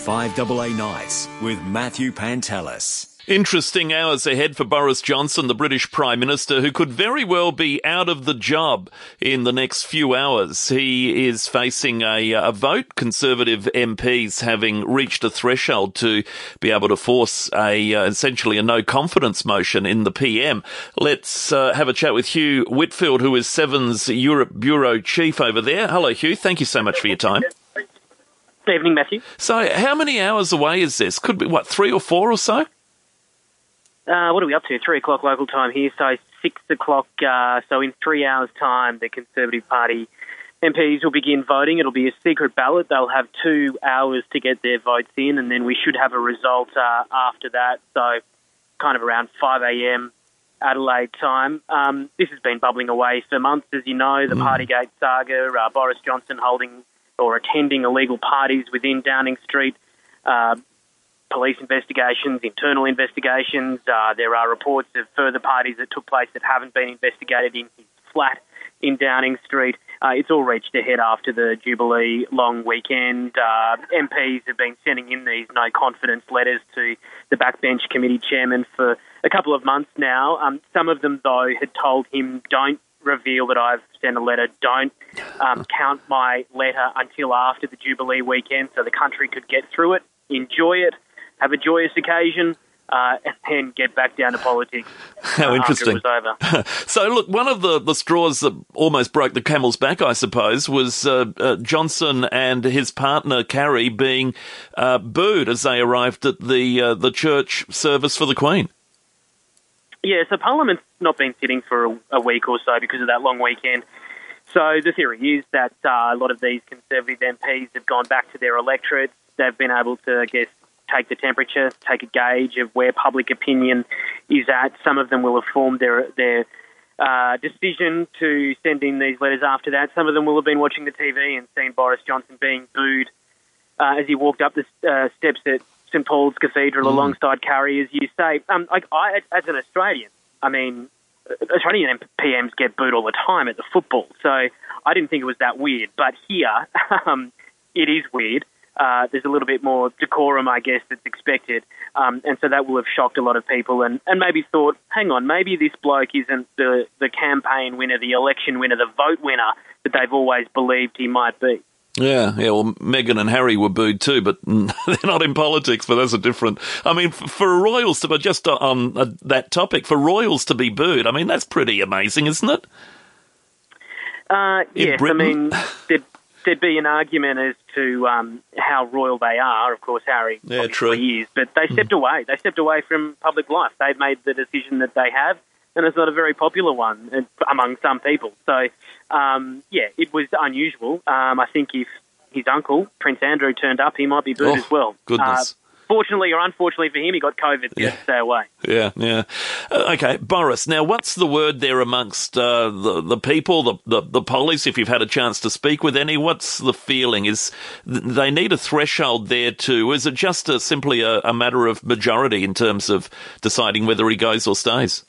5AA Nights with Matthew Pantelis. Interesting hours ahead for Boris Johnson, the British Prime Minister, who could very well be out of the job in the next few hours. He is facing a, a vote, Conservative MPs having reached a threshold to be able to force a uh, essentially a no confidence motion in the PM. Let's uh, have a chat with Hugh Whitfield, who is Seven's Europe Bureau Chief over there. Hello, Hugh. Thank you so much for your time. Good evening, Matthew. So, how many hours away is this? Could be, what, three or four or so? Uh, what are we up to? Three o'clock local time here, so six o'clock. Uh, so in three hours' time, the Conservative Party MPs will begin voting. It'll be a secret ballot. They'll have two hours to get their votes in, and then we should have a result uh, after that. So, kind of around 5 a.m. Adelaide time. Um, this has been bubbling away for months, as you know. The Partygate saga, uh, Boris Johnson holding or attending illegal parties within Downing Street. Uh, police investigations, internal investigations. Uh, there are reports of further parties that took place that haven't been investigated in his flat in Downing Street. Uh, it's all reached a head after the Jubilee long weekend. Uh, MPs have been sending in these no confidence letters to the backbench committee chairman for a couple of months now. Um, some of them, though, had told him, don't reveal that I've sent a letter. Don't um, count my letter until after the Jubilee weekend so the country could get through it, enjoy it, have a joyous occasion, uh, and then get back down to politics. How uh, interesting. After it was over. So, look, one of the, the straws that almost broke the camel's back, I suppose, was uh, uh, Johnson and his partner Carrie being uh, booed as they arrived at the uh, the church service for the Queen. Yeah, so Parliament's not been sitting for a, a week or so because of that long weekend. So the theory is that uh, a lot of these Conservative MPs have gone back to their electorates. They've been able to, I guess, take the temperature, take a gauge of where public opinion is at. Some of them will have formed their their uh, decision to send in these letters after that. Some of them will have been watching the TV and seen Boris Johnson being booed uh, as he walked up the uh, steps at St Paul's Cathedral alongside Carrie, as you say. Um, I, I, as an Australian, I mean, Australian PMs get booed all the time at the football, so I didn't think it was that weird. But here, um, it is weird. Uh, there's a little bit more decorum, I guess, that's expected. Um, and so that will have shocked a lot of people and, and maybe thought, hang on, maybe this bloke isn't the, the campaign winner, the election winner, the vote winner that they've always believed he might be. Yeah, yeah. Well, Meghan and Harry were booed too, but they're not in politics. But that's a different. I mean, for royals to, but just on uh, that topic, for royals to be booed, I mean, that's pretty amazing, isn't it? Uh, yes, Britain? I mean, there'd, there'd be an argument as to um, how royal they are. Of course, Harry Yeah, obviously true. Hmm. is, but they stepped away. They stepped away from public life. They've made the decision that they have, and it's not a very popular one among some people. So, um, yeah, it was unusual. Um, I think if his uncle Prince Andrew turned up, he might be booed Oh, as well. goodness. Uh, fortunately or unfortunately for him, he got COVID. So to stay away. Yeah, yeah. Uh, okay, Boris. Now, what's the word there amongst uh, the the people, the, the the police? If you've had a chance to speak with any, what's the feeling? Is th- they need a threshold there too? Is it just a, simply a, a matter of majority in terms of deciding whether he goes or stays?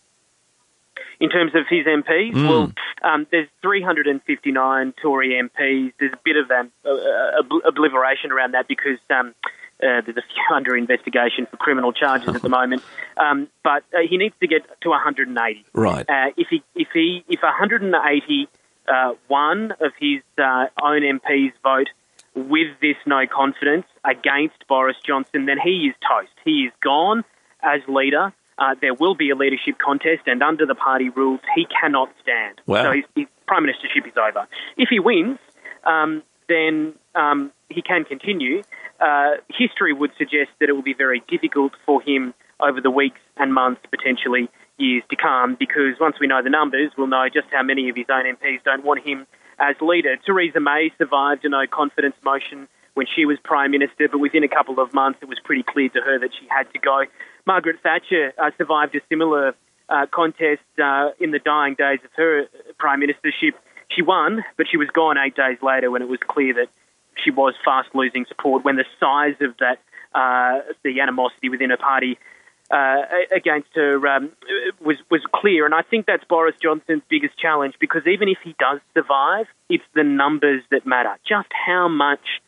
In terms of his MPs? Hmm. Well, um, there's 359 Tory MPs. There's a bit of um, uh, obliteration around that because um, uh, there's a few under investigation for criminal charges at the moment. Um, but uh, he needs to get to 180. Right. Uh, if he if he if 180 uh, one of his uh, own MPs vote with this no confidence against Boris Johnson, then he is toast. He is gone as leader. Uh, there will be a leadership contest, and under the party rules, he cannot stand. Wow. So his, his prime ministership is over. If he wins, um, then um, he can continue. Uh, history would suggest that it will be very difficult for him over the weeks and months, potentially years to come, because once we know the numbers, we'll know just how many of his own MPs don't want him as leader. Theresa May survived a no confidence motion when she was prime minister, but within a couple of months, it was pretty clear to her that she had to go. Margaret Thatcher uh, survived a similar uh, contest uh, in the dying days of her prime ministership. She won, but she was gone eight days later when it was clear that she was fast losing support. When the size of that, uh, the animosity within her party uh, against her um, was was clear, and I think that's Boris Johnson's biggest challenge because even if he does survive, it's the numbers that matter. Just how much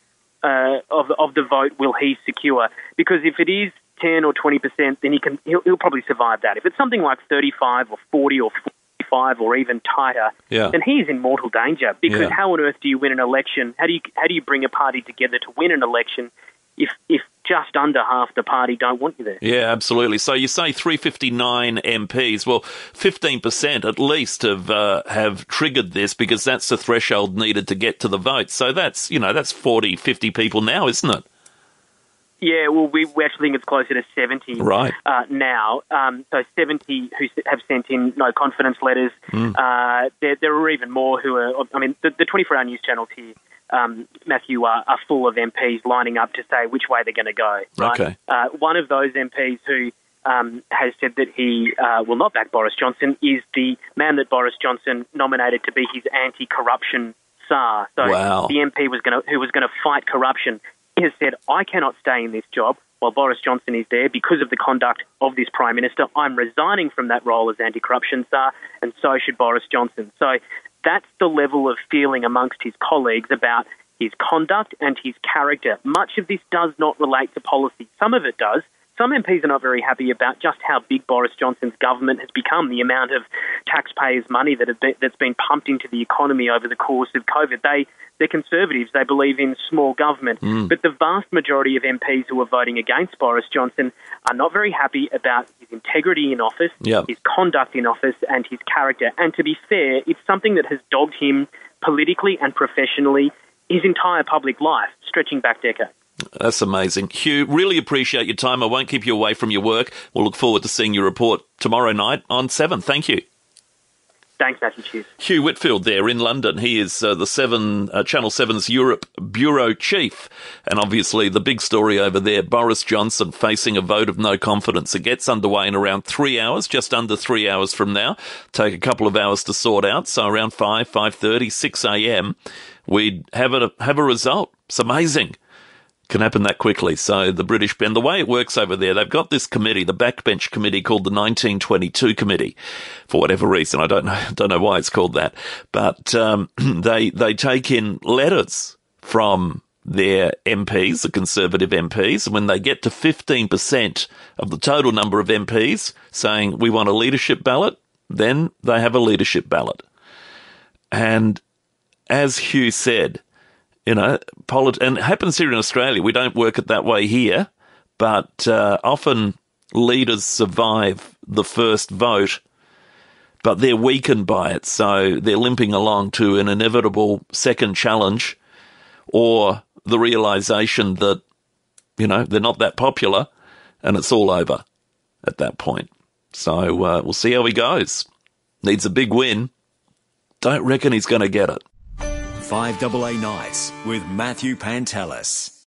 uh, of of the vote will he secure? Because if it is ten or twenty percent, then he can he'll, he'll probably survive that. If it's something like thirty five or forty or forty five or even tighter, Yeah. then he's in mortal danger. Because Yeah. how on earth do you win an election? How do you how do you bring a party together to win an election if if just under half the party don't want you there? Yeah, absolutely. So you say 359 MPs. Well, 15% at least have uh, have triggered this because that's the threshold needed to get to the vote. So that's, you know, that's 40, 50 people now, isn't it? Yeah, well, we, we actually think it's closer to 70 Right. uh, now. Um, so 70 who have sent in no confidence letters. Uh, there, there are even more who are, I mean, the, the 24 hour news channels here, um, Matthew, are, are full of MPs lining up to say which way they're going to go. Right? Okay. Uh, one of those MPs who um, has said that he uh, will not back Boris Johnson is the man that Boris Johnson nominated to be his anti-corruption czar. So Wow. the MP was going to who was going to fight corruption. Has said, "I cannot stay in this job while Boris Johnson is there because of the conduct of this prime minister. I'm resigning from that role as anti-corruption czar, and so should Boris Johnson." So that's the level of feeling amongst his colleagues about his conduct and his character. Much of this does not relate to policy. Some of it does. Some MPs are not very happy about just how big Boris Johnson's government has become, the amount of taxpayers' money that been, that's been pumped into the economy over the course of COVID. They, they're conservatives. They believe in small government. Mm. But the vast majority of MPs who are voting against Boris Johnson are not very happy about his integrity in office, Yep. his conduct in office, and his character. And to be fair, it's something that has dogged him politically and professionally his entire public life, stretching back decades. That's amazing. Hugh, really appreciate your time. I won't keep you away from your work. We'll look forward to seeing your report tomorrow night on 7. Thank you. Thanks, Matthew. Hugh Whitfield there in London. He is uh, the Seven uh, Channel 7's Europe bureau chief, and obviously the big story over there: Boris Johnson facing a vote of no confidence. It gets underway in around three hours, just under three hours from now. Take a couple of hours to sort out. So around five, five thirty, six a.m. We'd have a have a result. It's amazing can happen that quickly. So the British and the way it works over there, they've got this committee, the backbench committee called the 1922 committee, for whatever reason. I don't know, don't know why it's called that, but um, they they take in letters from their MPs, the Conservative MPs, and when they get to 15% of the total number of MPs saying we want a leadership ballot, then they have a leadership ballot. And as Hugh said, you know, polit- and it happens here in Australia. We don't work it that way here, but uh, often leaders survive the first vote, but they're weakened by it, so they're limping along to an inevitable second challenge, or the realization that you know they're not that popular, and it's all over at that point. So uh, we'll see how he goes. Needs a big win. Don't reckon he's going to get it. 5AA Nights with Matthew Pantelis.